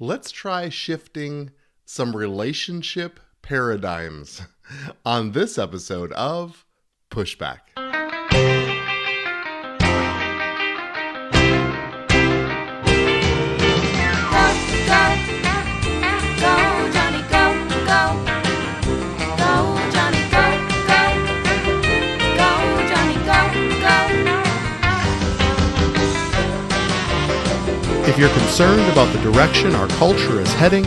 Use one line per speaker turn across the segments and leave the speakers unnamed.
let's try shifting some relationship paradigms on this episode of Pushback. You're concerned about the direction our culture is heading,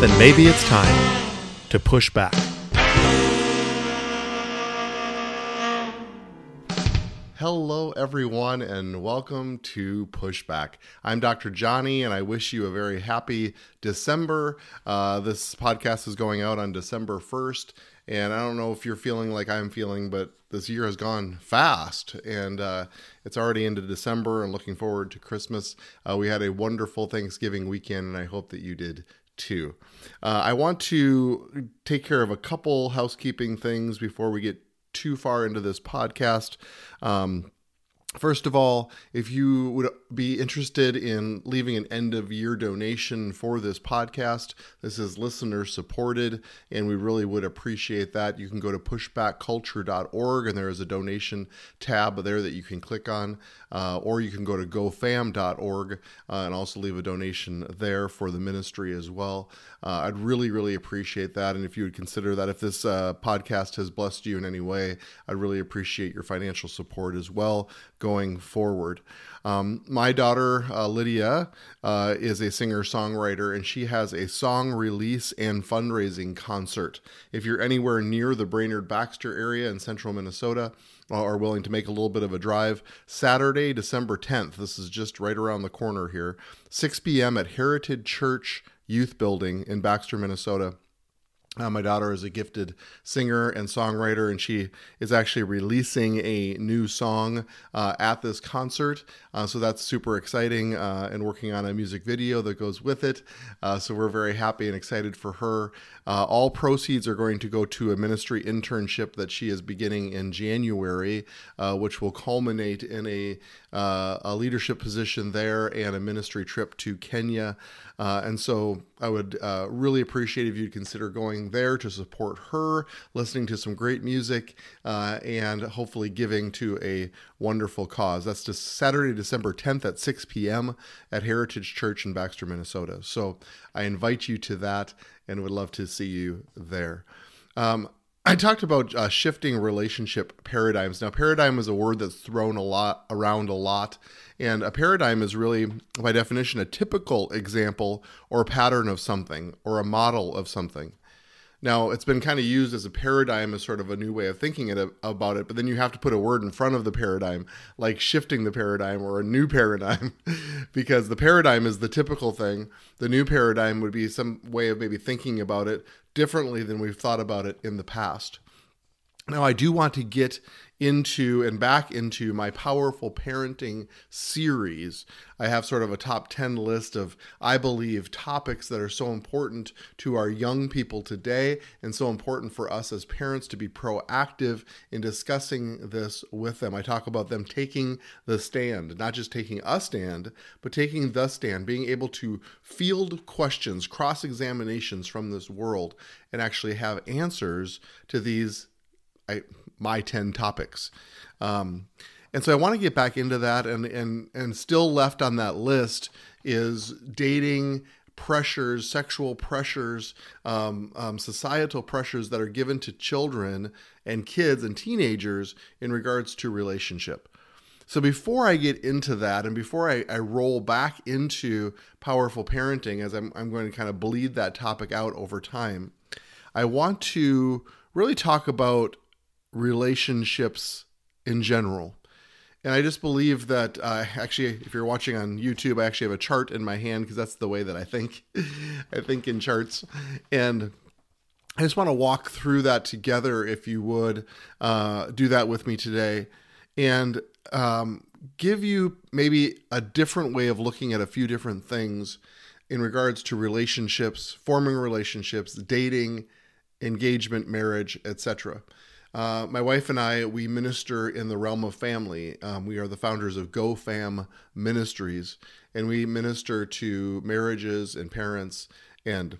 then maybe it's time to push back. Hello, everyone, and welcome to Pushback. I'm Dr. Johnny, and I wish you a very happy December. Uh, this podcast is going out on December 1st, and I don't know if you're feeling like I'm feeling, but this year has gone fast, and uh, it's already into December, and looking forward to Christmas. Uh, we had a wonderful Thanksgiving weekend, and I hope that you did too. Uh, I want to take care of a couple housekeeping things before we get too far into this podcast. Um, First of all, if you would be interested in leaving an end of year donation for this podcast, this is listener supported, and we really would appreciate that. You can go to pushbackculture.org, and there is a donation tab there that you can click on, uh, or you can go to gofam.org uh, and also leave a donation there for the ministry as well. Uh, I'd really, really appreciate that. And if you would consider that, if this uh, podcast has blessed you in any way, I'd really appreciate your financial support as well going forward. Um, my daughter, uh, Lydia, uh, is a singer songwriter, and she has a song release and fundraising concert. If you're anywhere near the Brainerd Baxter area in central Minnesota, uh, are willing to make a little bit of a drive, Saturday, December 10th, this is just right around the corner here, 6 p.m. at Heritage Church Youth Building in Baxter, Minnesota. Uh, my daughter is a gifted singer and songwriter, and she is actually releasing a new song uh, at this concert. Uh, so that's super exciting, uh, and working on a music video that goes with it. Uh, so we're very happy and excited for her. Uh, all proceeds are going to go to a ministry internship that she is beginning in January, which will culminate in a, a leadership position there and a ministry trip to Kenya. Uh, and so I would uh, really appreciate if you'd consider going there to support her, listening to some great music, uh, and hopefully giving to a wonderful cause. That's just Saturday, December 10th at 6 p.m. at Heritage Church in Baxter, Minnesota. So I invite you to that and would love to see you there. Um, I talked about uh, shifting relationship paradigms. Now, paradigm is a word that's thrown a lot around a lot, and a paradigm is really, by definition, a typical example or a pattern of something or a model of something. Now, it's been kind of used as a paradigm as sort of a new way of thinking it, about it, but then you have to put a word in front of the paradigm, like shifting the paradigm or a new paradigm, because the paradigm is the typical thing. The new paradigm would be some way of maybe thinking about it differently than we've thought about it in the past. Now, I do want to get into and back into my powerful parenting series. I have sort of a top 10 list of, I believe, topics that are so important to our young people today and so important for us as parents to be proactive in discussing this with them. I talk about them taking the stand, not just taking a stand, but taking the stand, being able to field questions, cross examinations from this world, and actually have answers to these I, my 10 topics. Um, and so I want to get back into that and, and, and still left on that list is dating pressures, sexual pressures, um, um, societal pressures that are given to children and kids and teenagers in regards to relationship. So before I get into that and before I, I roll back into powerful parenting, as I'm, I'm going to kind of bleed that topic out over time, I want to really talk about relationships in general. And I just believe that uh, actually, if you're watching on YouTube, I actually have a chart in my hand because that's the way that I think. I think in charts. And I just want to walk through that together, if you would uh, do that with me today, and um, give you maybe a different way of looking at a few different things in regards to relationships, forming relationships, dating, engagement, marriage, etc. Uh, my wife and I, we minister in the realm of family. Um, we are the founders of GoFam Ministries, and we minister to marriages and parents and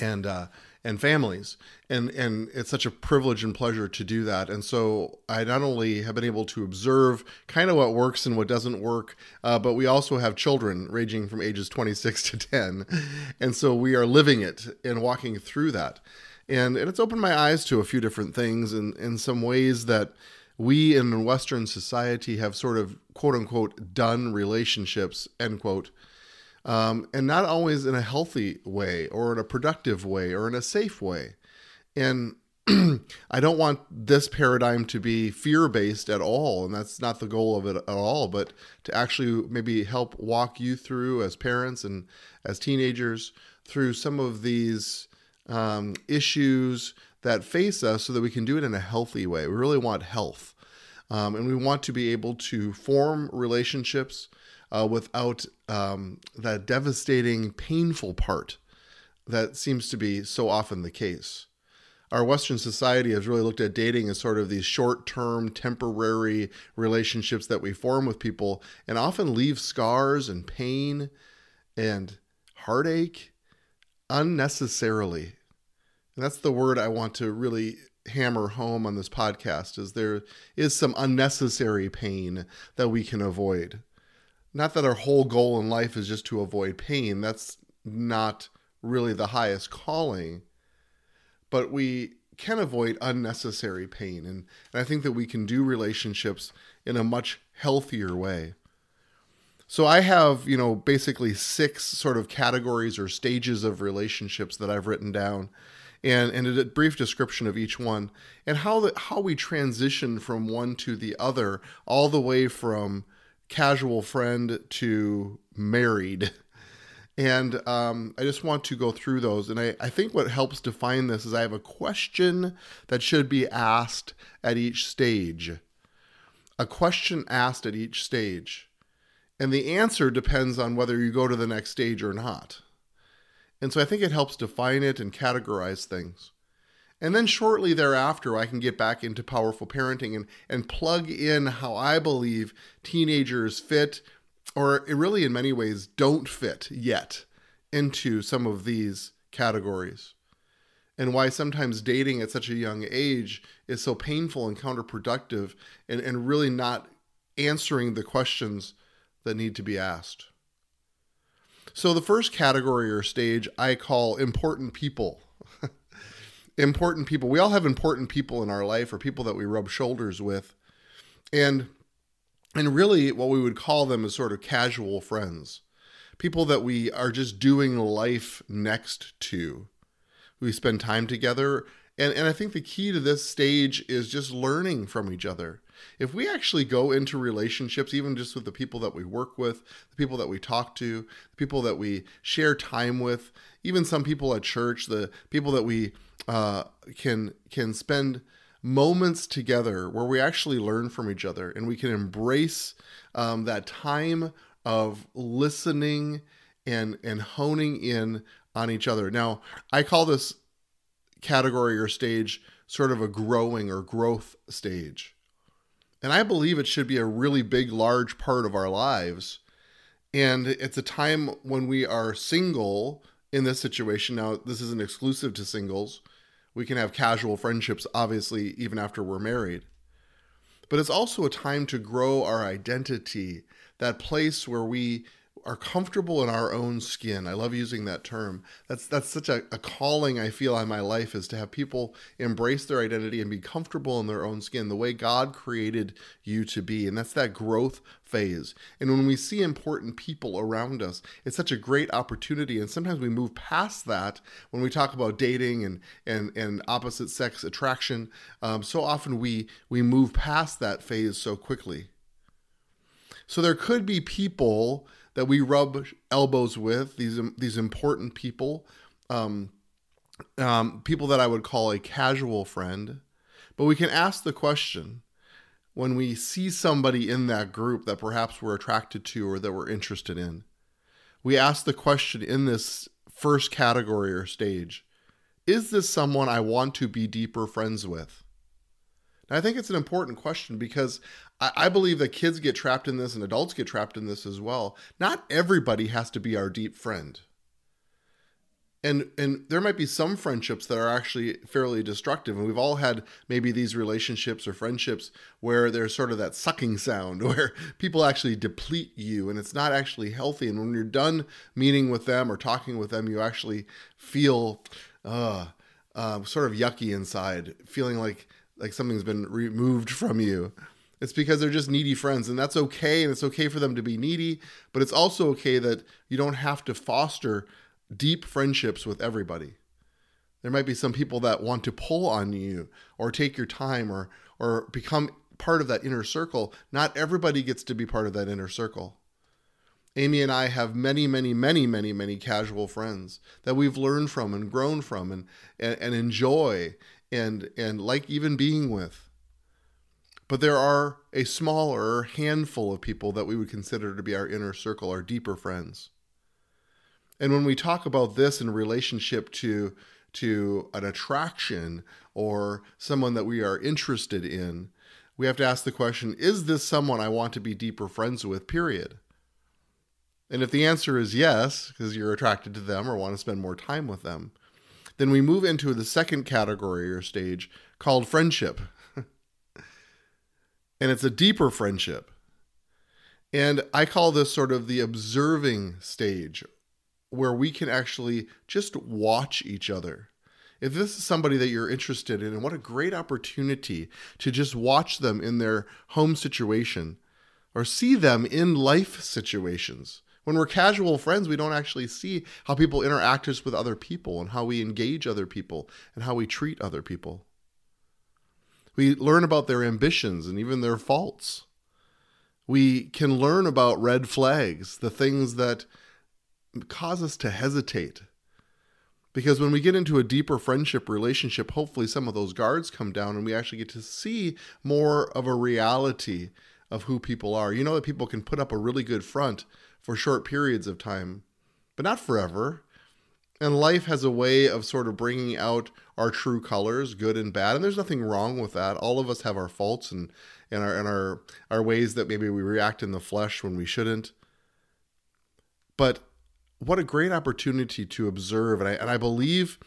and uh, and families. And and it's such a privilege and pleasure to do that. And so i not only have been able to observe kind of what works and what doesn't work uh, but we also have children ranging from ages 26 to 10 and so we are living it and walking through that and, and it's opened my eyes to a few different things and in some ways that we in western society have sort of quote unquote done relationships end quote um, and not always in a healthy way or in a productive way or in a safe way. And I don't want this paradigm to be fear based at all. And that's not the goal of it at all, but to actually maybe help walk you through as parents and as teenagers through some of these um, issues that face us so that we can do it in a healthy way. We really want health. Um, and we want to be able to form relationships uh, without um, that devastating, painful part that seems to be so often the case. Our Western society has really looked at dating as sort of these short term, temporary relationships that we form with people and often leave scars and pain and heartache unnecessarily. And that's the word I want to really hammer home on this podcast is there is some unnecessary pain that we can avoid not that our whole goal in life is just to avoid pain. That's not really the highest calling. But we can avoid unnecessary pain. And, and I think that we can do relationships in a much healthier way. So I have, you know, basically six sort of categories or stages of relationships that I've written down and, and a brief description of each one and how the, how we transition from one to the other all the way from casual friend to married. And um, I just want to go through those. And I, I think what helps define this is I have a question that should be asked at each stage. A question asked at each stage. And the answer depends on whether you go to the next stage or not. And so I think it helps define it and categorize things. And then shortly thereafter, I can get back into powerful parenting and, and plug in how I believe teenagers fit, or really in many ways don't fit yet, into some of these categories. And why sometimes dating at such a young age is so painful and counterproductive and, and really not answering the questions that need to be asked. So, the first category or stage I call important people important people. We all have important people in our life or people that we rub shoulders with. And and really what we would call them is sort of casual friends. People that we are just doing life next to. We spend time together. And, and I think the key to this stage is just learning from each other. If we actually go into relationships, even just with the people that we work with, the people that we talk to, the people that we share time with, even some people at church, the people that we uh, can can spend moments together where we actually learn from each other and we can embrace um, that time of listening and and honing in on each other. Now, I call this category or stage sort of a growing or growth stage. And I believe it should be a really big, large part of our lives. And it's a time when we are single in this situation. Now, this isn't exclusive to singles. We can have casual friendships, obviously, even after we're married. But it's also a time to grow our identity, that place where we are comfortable in our own skin. I love using that term. That's that's such a, a, calling I feel on my life is to have people embrace their identity and be comfortable in their own skin, the way God created you to be. And that's that growth phase. And when we see important people around us, it's such a great opportunity. And sometimes we move past that when we talk about dating and and and opposite sex attraction. Um, so often we we move past that phase so quickly. So there could be people that we rub elbows with these these important people, um, um, people that I would call a casual friend. But we can ask the question when we see somebody in that group that perhaps we're attracted to or that we're interested in. We ask the question in this first category or stage Is this someone I want to be deeper friends with? And I think it's an important question because I, I believe that kids get trapped in this and adults get trapped in this as well. Not everybody has to be our deep friend. And and there might be some friendships that are actually fairly destructive. And we've all had maybe these relationships or friendships where there's sort of that sucking sound where people actually deplete you and it's not actually healthy. And when you're done meeting with them or talking with them you actually feel uh, uh, sort of yucky inside feeling like like something's been removed from you it's because they're just needy friends and that's okay and it's okay for them to be needy but it's also okay that you don't have to foster deep friendships with everybody. There might be some people that want to pull on you or take your time or or become part of that inner circle. Not everybody gets to be part of that inner circle. Amy and I have many, many, many, many, many casual friends that we've learned from and grown from and, and, and enjoy and and like even being with. But there are a smaller handful of people that we would consider to be our inner circle, our deeper friends. And when we talk about this in relationship to to an attraction or someone that we are interested in, we have to ask the question, is this someone I want to be deeper friends with, period? And if the answer is yes, because you're attracted to them or want to spend more time with them, then we move into the second category or stage called friendship. and it's a deeper friendship. And I call this sort of the observing stage where we can actually just watch each other. If this is somebody that you're interested in, and what a great opportunity to just watch them in their home situation or see them in life situations. When we're casual friends, we don't actually see how people interact with other people and how we engage other people and how we treat other people. We learn about their ambitions and even their faults. We can learn about red flags, the things that cause us to hesitate. Because when we get into a deeper friendship relationship, hopefully some of those guards come down and we actually get to see more of a reality of who people are. You know that people can put up a really good front for short periods of time, but not forever. And life has a way of sort of bringing out our true colors, good and bad. And there's nothing wrong with that. All of us have our faults and, and, our, and our, our ways that maybe we react in the flesh when we shouldn't. But what a great opportunity to observe. And I, and I believe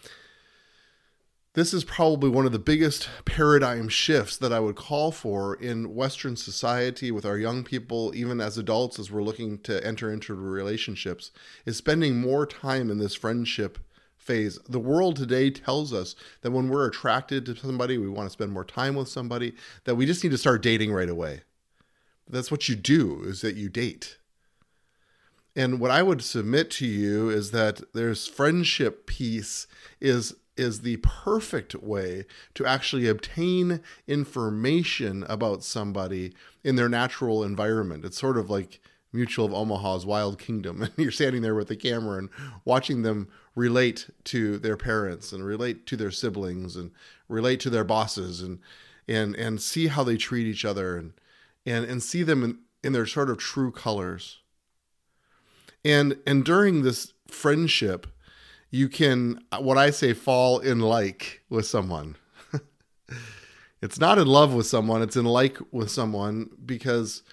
this is probably one of the biggest paradigm shifts that I would call for in Western society with our young people, even as adults, as we're looking to enter into relationships, is spending more time in this friendship phase. The world today tells us that when we're attracted to somebody, we want to spend more time with somebody, that we just need to start dating right away. That's what you do, is that you date. And what I would submit to you is that there's friendship piece is is the perfect way to actually obtain information about somebody in their natural environment. It's sort of like Mutual of Omaha's Wild Kingdom. And you're standing there with the camera and watching them relate to their parents and relate to their siblings and relate to their bosses and and and see how they treat each other and and and see them in, in their sort of true colors and and during this friendship you can what i say fall in like with someone it's not in love with someone it's in like with someone because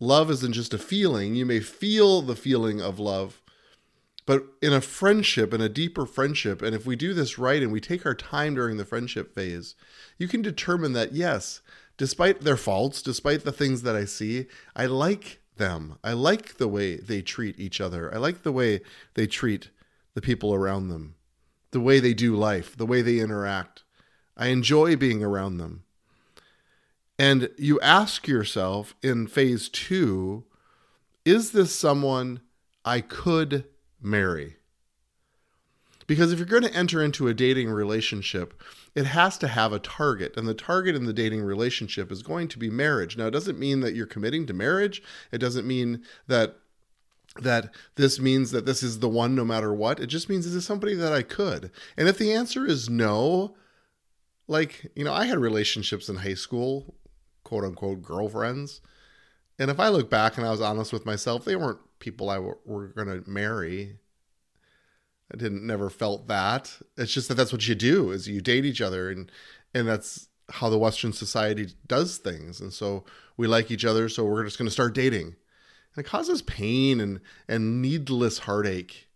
love isn't just a feeling you may feel the feeling of love but in a friendship in a deeper friendship and if we do this right and we take our time during the friendship phase you can determine that yes despite their faults despite the things that i see i like them. I like the way they treat each other. I like the way they treat the people around them, the way they do life, the way they interact. I enjoy being around them. And you ask yourself in phase two is this someone I could marry? Because if you're going to enter into a dating relationship, it has to have a target. And the target in the dating relationship is going to be marriage. Now, it doesn't mean that you're committing to marriage. It doesn't mean that that this means that this is the one no matter what. It just means is this somebody that I could? And if the answer is no, like, you know, I had relationships in high school, quote unquote girlfriends. And if I look back and I was honest with myself, they weren't people I were, were going to marry. I didn't never felt that. It's just that that's what you do is you date each other and and that's how the Western society does things. And so we like each other, so we're just going to start dating. And it causes pain and, and needless heartache.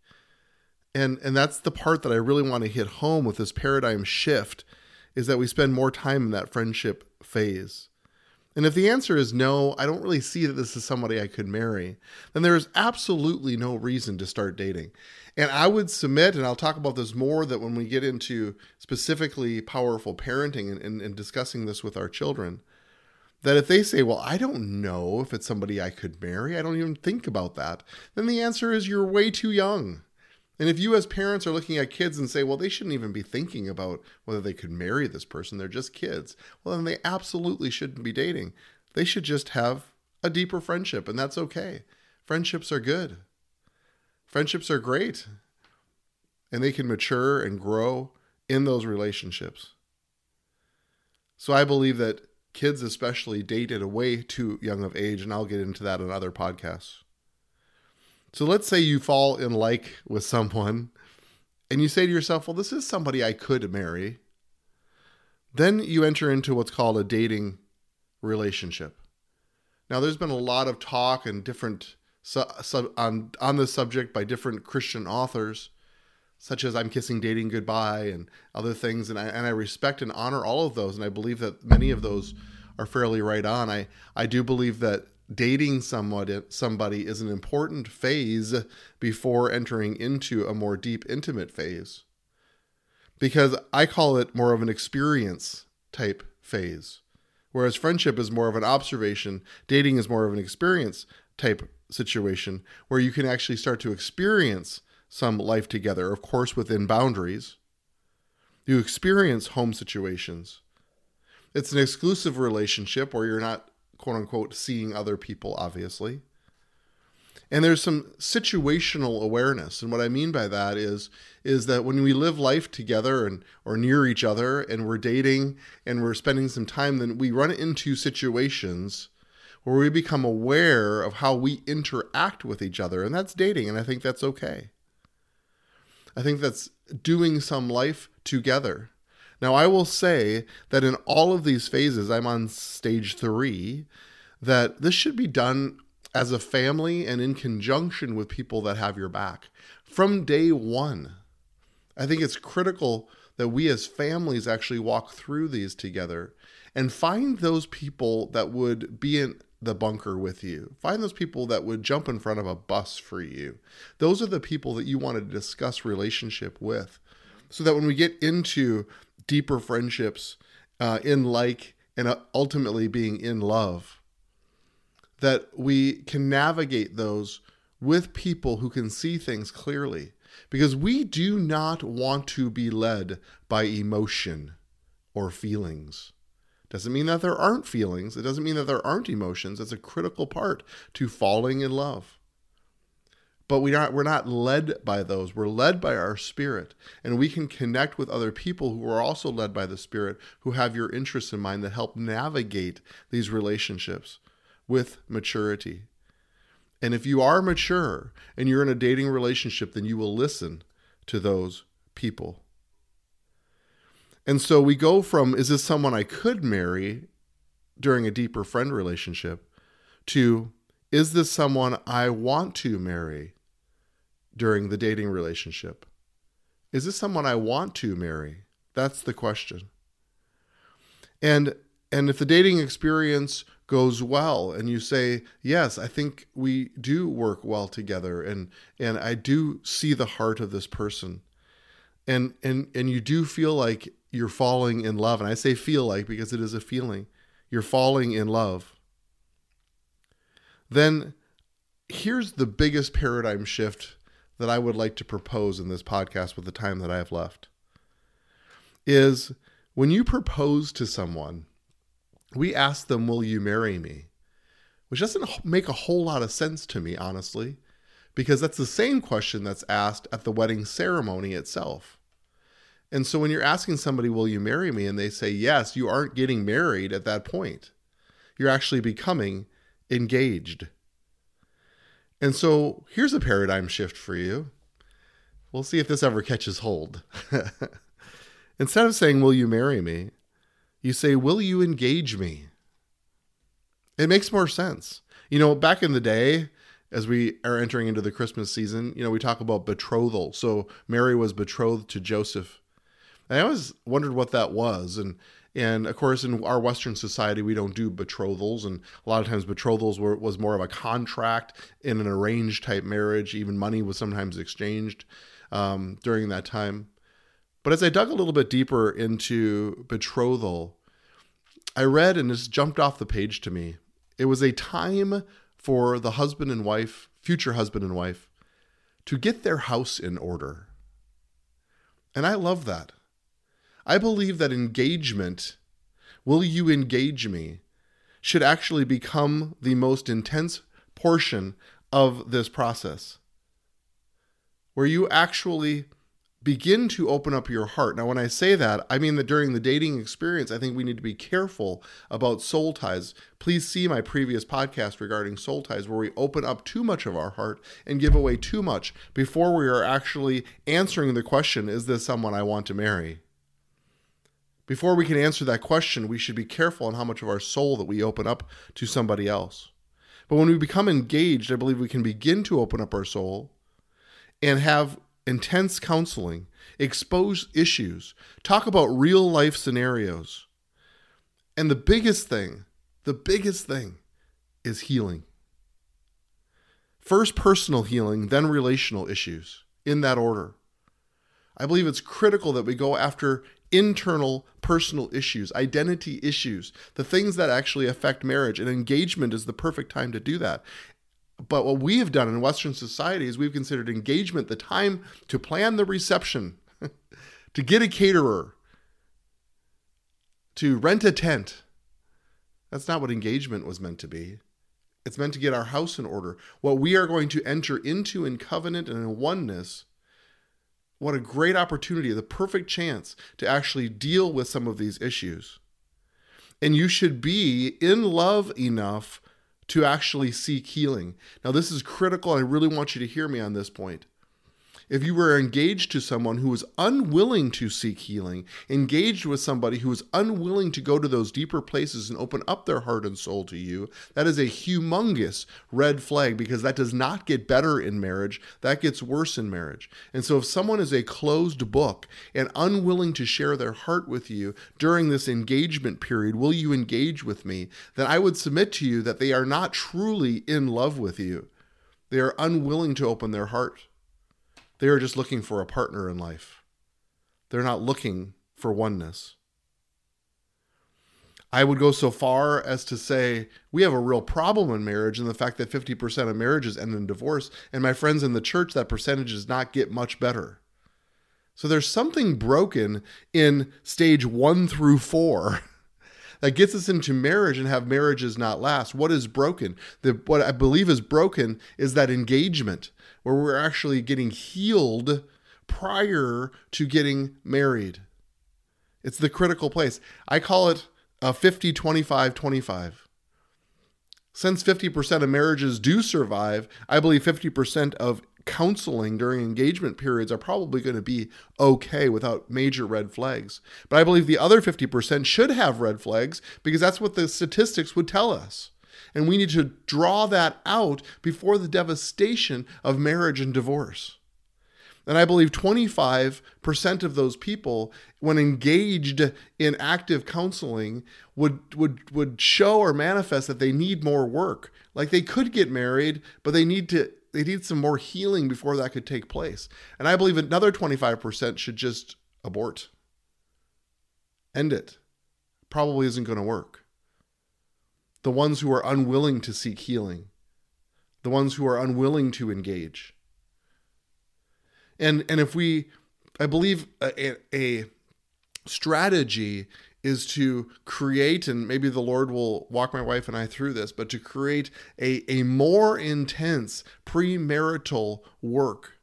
And, and that's the part that I really want to hit home with this paradigm shift is that we spend more time in that friendship phase. And if the answer is no, I don't really see that this is somebody I could marry, then there is absolutely no reason to start dating. And I would submit, and I'll talk about this more, that when we get into specifically powerful parenting and, and, and discussing this with our children, that if they say, Well, I don't know if it's somebody I could marry, I don't even think about that, then the answer is you're way too young. And if you, as parents, are looking at kids and say, well, they shouldn't even be thinking about whether they could marry this person, they're just kids, well, then they absolutely shouldn't be dating. They should just have a deeper friendship, and that's okay. Friendships are good, friendships are great, and they can mature and grow in those relationships. So I believe that kids, especially, date at a way too young of age, and I'll get into that in other podcasts. So let's say you fall in like with someone and you say to yourself, well, this is somebody I could marry. Then you enter into what's called a dating relationship. Now, there's been a lot of talk and different su- su- on on this subject by different Christian authors, such as "I'm Kissing Dating Goodbye" and other things, and I and I respect and honor all of those, and I believe that many of those are fairly right on. I I do believe that dating somebody somebody is an important phase before entering into a more deep intimate phase because i call it more of an experience type phase whereas friendship is more of an observation dating is more of an experience type situation where you can actually start to experience some life together of course within boundaries you experience home situations it's an exclusive relationship where you're not quote unquote seeing other people, obviously. And there's some situational awareness. And what I mean by that is is that when we live life together and or near each other and we're dating and we're spending some time, then we run into situations where we become aware of how we interact with each other. And that's dating. And I think that's okay. I think that's doing some life together. Now, I will say that in all of these phases, I'm on stage three, that this should be done as a family and in conjunction with people that have your back from day one. I think it's critical that we as families actually walk through these together and find those people that would be in the bunker with you. Find those people that would jump in front of a bus for you. Those are the people that you want to discuss relationship with. So that when we get into deeper friendships uh, in like and uh, ultimately being in love that we can navigate those with people who can see things clearly because we do not want to be led by emotion or feelings doesn't mean that there aren't feelings. It doesn't mean that there aren't emotions. It's a critical part to falling in love. But we are we're not led by those. We're led by our spirit. And we can connect with other people who are also led by the spirit who have your interests in mind that help navigate these relationships with maturity. And if you are mature and you're in a dating relationship then you will listen to those people and so we go from is this someone i could marry during a deeper friend relationship to is this someone I want to marry during the dating relationship? Is this someone I want to marry? That's the question. And and if the dating experience goes well and you say, "Yes, I think we do work well together and and I do see the heart of this person." And and and you do feel like you're falling in love. And I say feel like because it is a feeling. You're falling in love. Then here's the biggest paradigm shift that I would like to propose in this podcast with the time that I have left is when you propose to someone, we ask them, Will you marry me? Which doesn't make a whole lot of sense to me, honestly, because that's the same question that's asked at the wedding ceremony itself. And so when you're asking somebody, Will you marry me? and they say yes, you aren't getting married at that point. You're actually becoming engaged. And so here's a paradigm shift for you. We'll see if this ever catches hold. Instead of saying, Will you marry me? you say, Will you engage me? It makes more sense. You know, back in the day, as we are entering into the Christmas season, you know, we talk about betrothal. So Mary was betrothed to Joseph. And I always wondered what that was. And and of course, in our Western society, we don't do betrothals, and a lot of times betrothals were, was more of a contract in an arranged type marriage. Even money was sometimes exchanged um, during that time. But as I dug a little bit deeper into betrothal, I read and this jumped off the page to me. It was a time for the husband and wife, future husband and wife, to get their house in order. And I love that. I believe that engagement, will you engage me, should actually become the most intense portion of this process. Where you actually begin to open up your heart. Now, when I say that, I mean that during the dating experience, I think we need to be careful about soul ties. Please see my previous podcast regarding soul ties, where we open up too much of our heart and give away too much before we are actually answering the question Is this someone I want to marry? Before we can answer that question, we should be careful on how much of our soul that we open up to somebody else. But when we become engaged, I believe we can begin to open up our soul and have intense counseling, expose issues, talk about real life scenarios. And the biggest thing, the biggest thing is healing. First, personal healing, then relational issues, in that order. I believe it's critical that we go after internal personal issues, identity issues, the things that actually affect marriage. And engagement is the perfect time to do that. But what we have done in Western society is we've considered engagement the time to plan the reception, to get a caterer, to rent a tent. That's not what engagement was meant to be. It's meant to get our house in order. What we are going to enter into in covenant and in oneness, what a great opportunity, the perfect chance to actually deal with some of these issues. And you should be in love enough to actually seek healing. Now, this is critical. I really want you to hear me on this point if you were engaged to someone who was unwilling to seek healing, engaged with somebody who was unwilling to go to those deeper places and open up their heart and soul to you, that is a humongous red flag because that does not get better in marriage. That gets worse in marriage. And so if someone is a closed book and unwilling to share their heart with you during this engagement period, will you engage with me? Then I would submit to you that they are not truly in love with you. They are unwilling to open their heart. They are just looking for a partner in life. They're not looking for oneness. I would go so far as to say we have a real problem in marriage and the fact that 50% of marriages end in divorce. And my friends in the church, that percentage does not get much better. So there's something broken in stage one through four that gets us into marriage and have marriages not last. What is broken? The, what I believe is broken is that engagement where we're actually getting healed prior to getting married. It's the critical place. I call it a 50 25 25. Since 50% of marriages do survive, I believe 50% of counseling during engagement periods are probably going to be okay without major red flags. But I believe the other 50% should have red flags because that's what the statistics would tell us. And we need to draw that out before the devastation of marriage and divorce. And I believe 25% of those people, when engaged in active counseling, would, would, would show or manifest that they need more work. Like they could get married, but they need to they need some more healing before that could take place. And I believe another 25% should just abort. End it. Probably isn't going to work the ones who are unwilling to seek healing, the ones who are unwilling to engage. And and if we, I believe a, a strategy is to create, and maybe the Lord will walk my wife and I through this, but to create a, a more intense premarital work.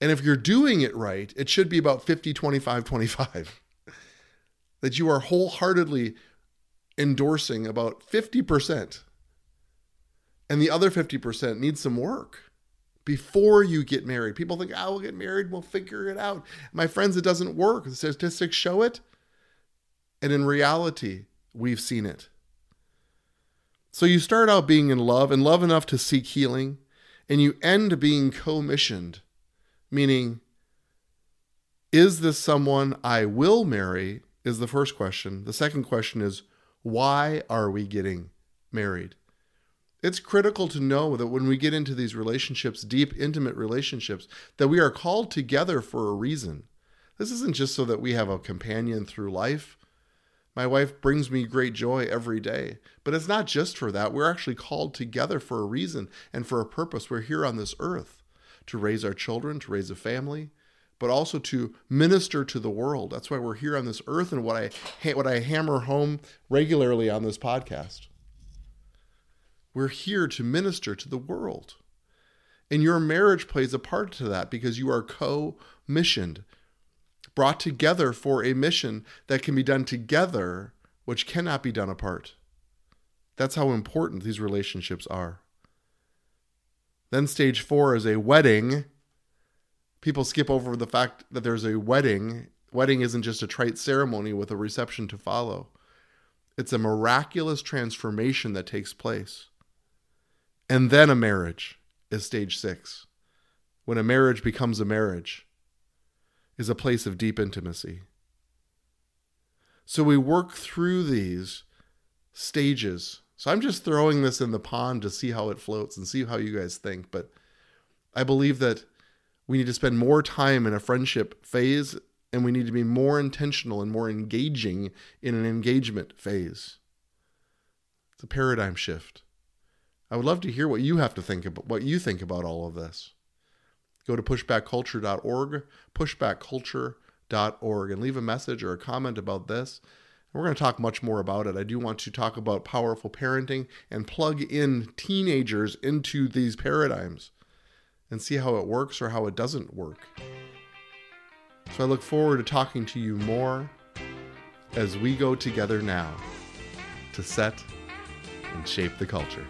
And if you're doing it right, it should be about 50, 25, 25. that you are wholeheartedly endorsing about 50%. And the other 50% needs some work before you get married. People think, oh, we'll get married, we'll figure it out. My friends, it doesn't work. The statistics show it. And in reality, we've seen it. So you start out being in love and love enough to seek healing, and you end being commissioned, meaning, is this someone I will marry? Is the first question. The second question is, why are we getting married? It's critical to know that when we get into these relationships, deep, intimate relationships, that we are called together for a reason. This isn't just so that we have a companion through life. My wife brings me great joy every day, but it's not just for that. We're actually called together for a reason and for a purpose. We're here on this earth to raise our children, to raise a family, but also to minister to the world. That's why we're here on this earth and what I what I hammer home regularly on this podcast. We're here to minister to the world. And your marriage plays a part to that because you are co missioned, brought together for a mission that can be done together, which cannot be done apart. That's how important these relationships are. Then, stage four is a wedding. People skip over the fact that there's a wedding. Wedding isn't just a trite ceremony with a reception to follow, it's a miraculous transformation that takes place. And then a marriage is stage six. When a marriage becomes a marriage, is a place of deep intimacy. So we work through these stages. So I'm just throwing this in the pond to see how it floats and see how you guys think. But I believe that we need to spend more time in a friendship phase and we need to be more intentional and more engaging in an engagement phase. It's a paradigm shift. I would love to hear what you have to think about what you think about all of this. Go to pushbackculture.org, pushbackculture.org, and leave a message or a comment about this. We're going to talk much more about it. I do want to talk about powerful parenting and plug in teenagers into these paradigms and see how it works or how it doesn't work. So I look forward to talking to you more as we go together now to set and shape the culture.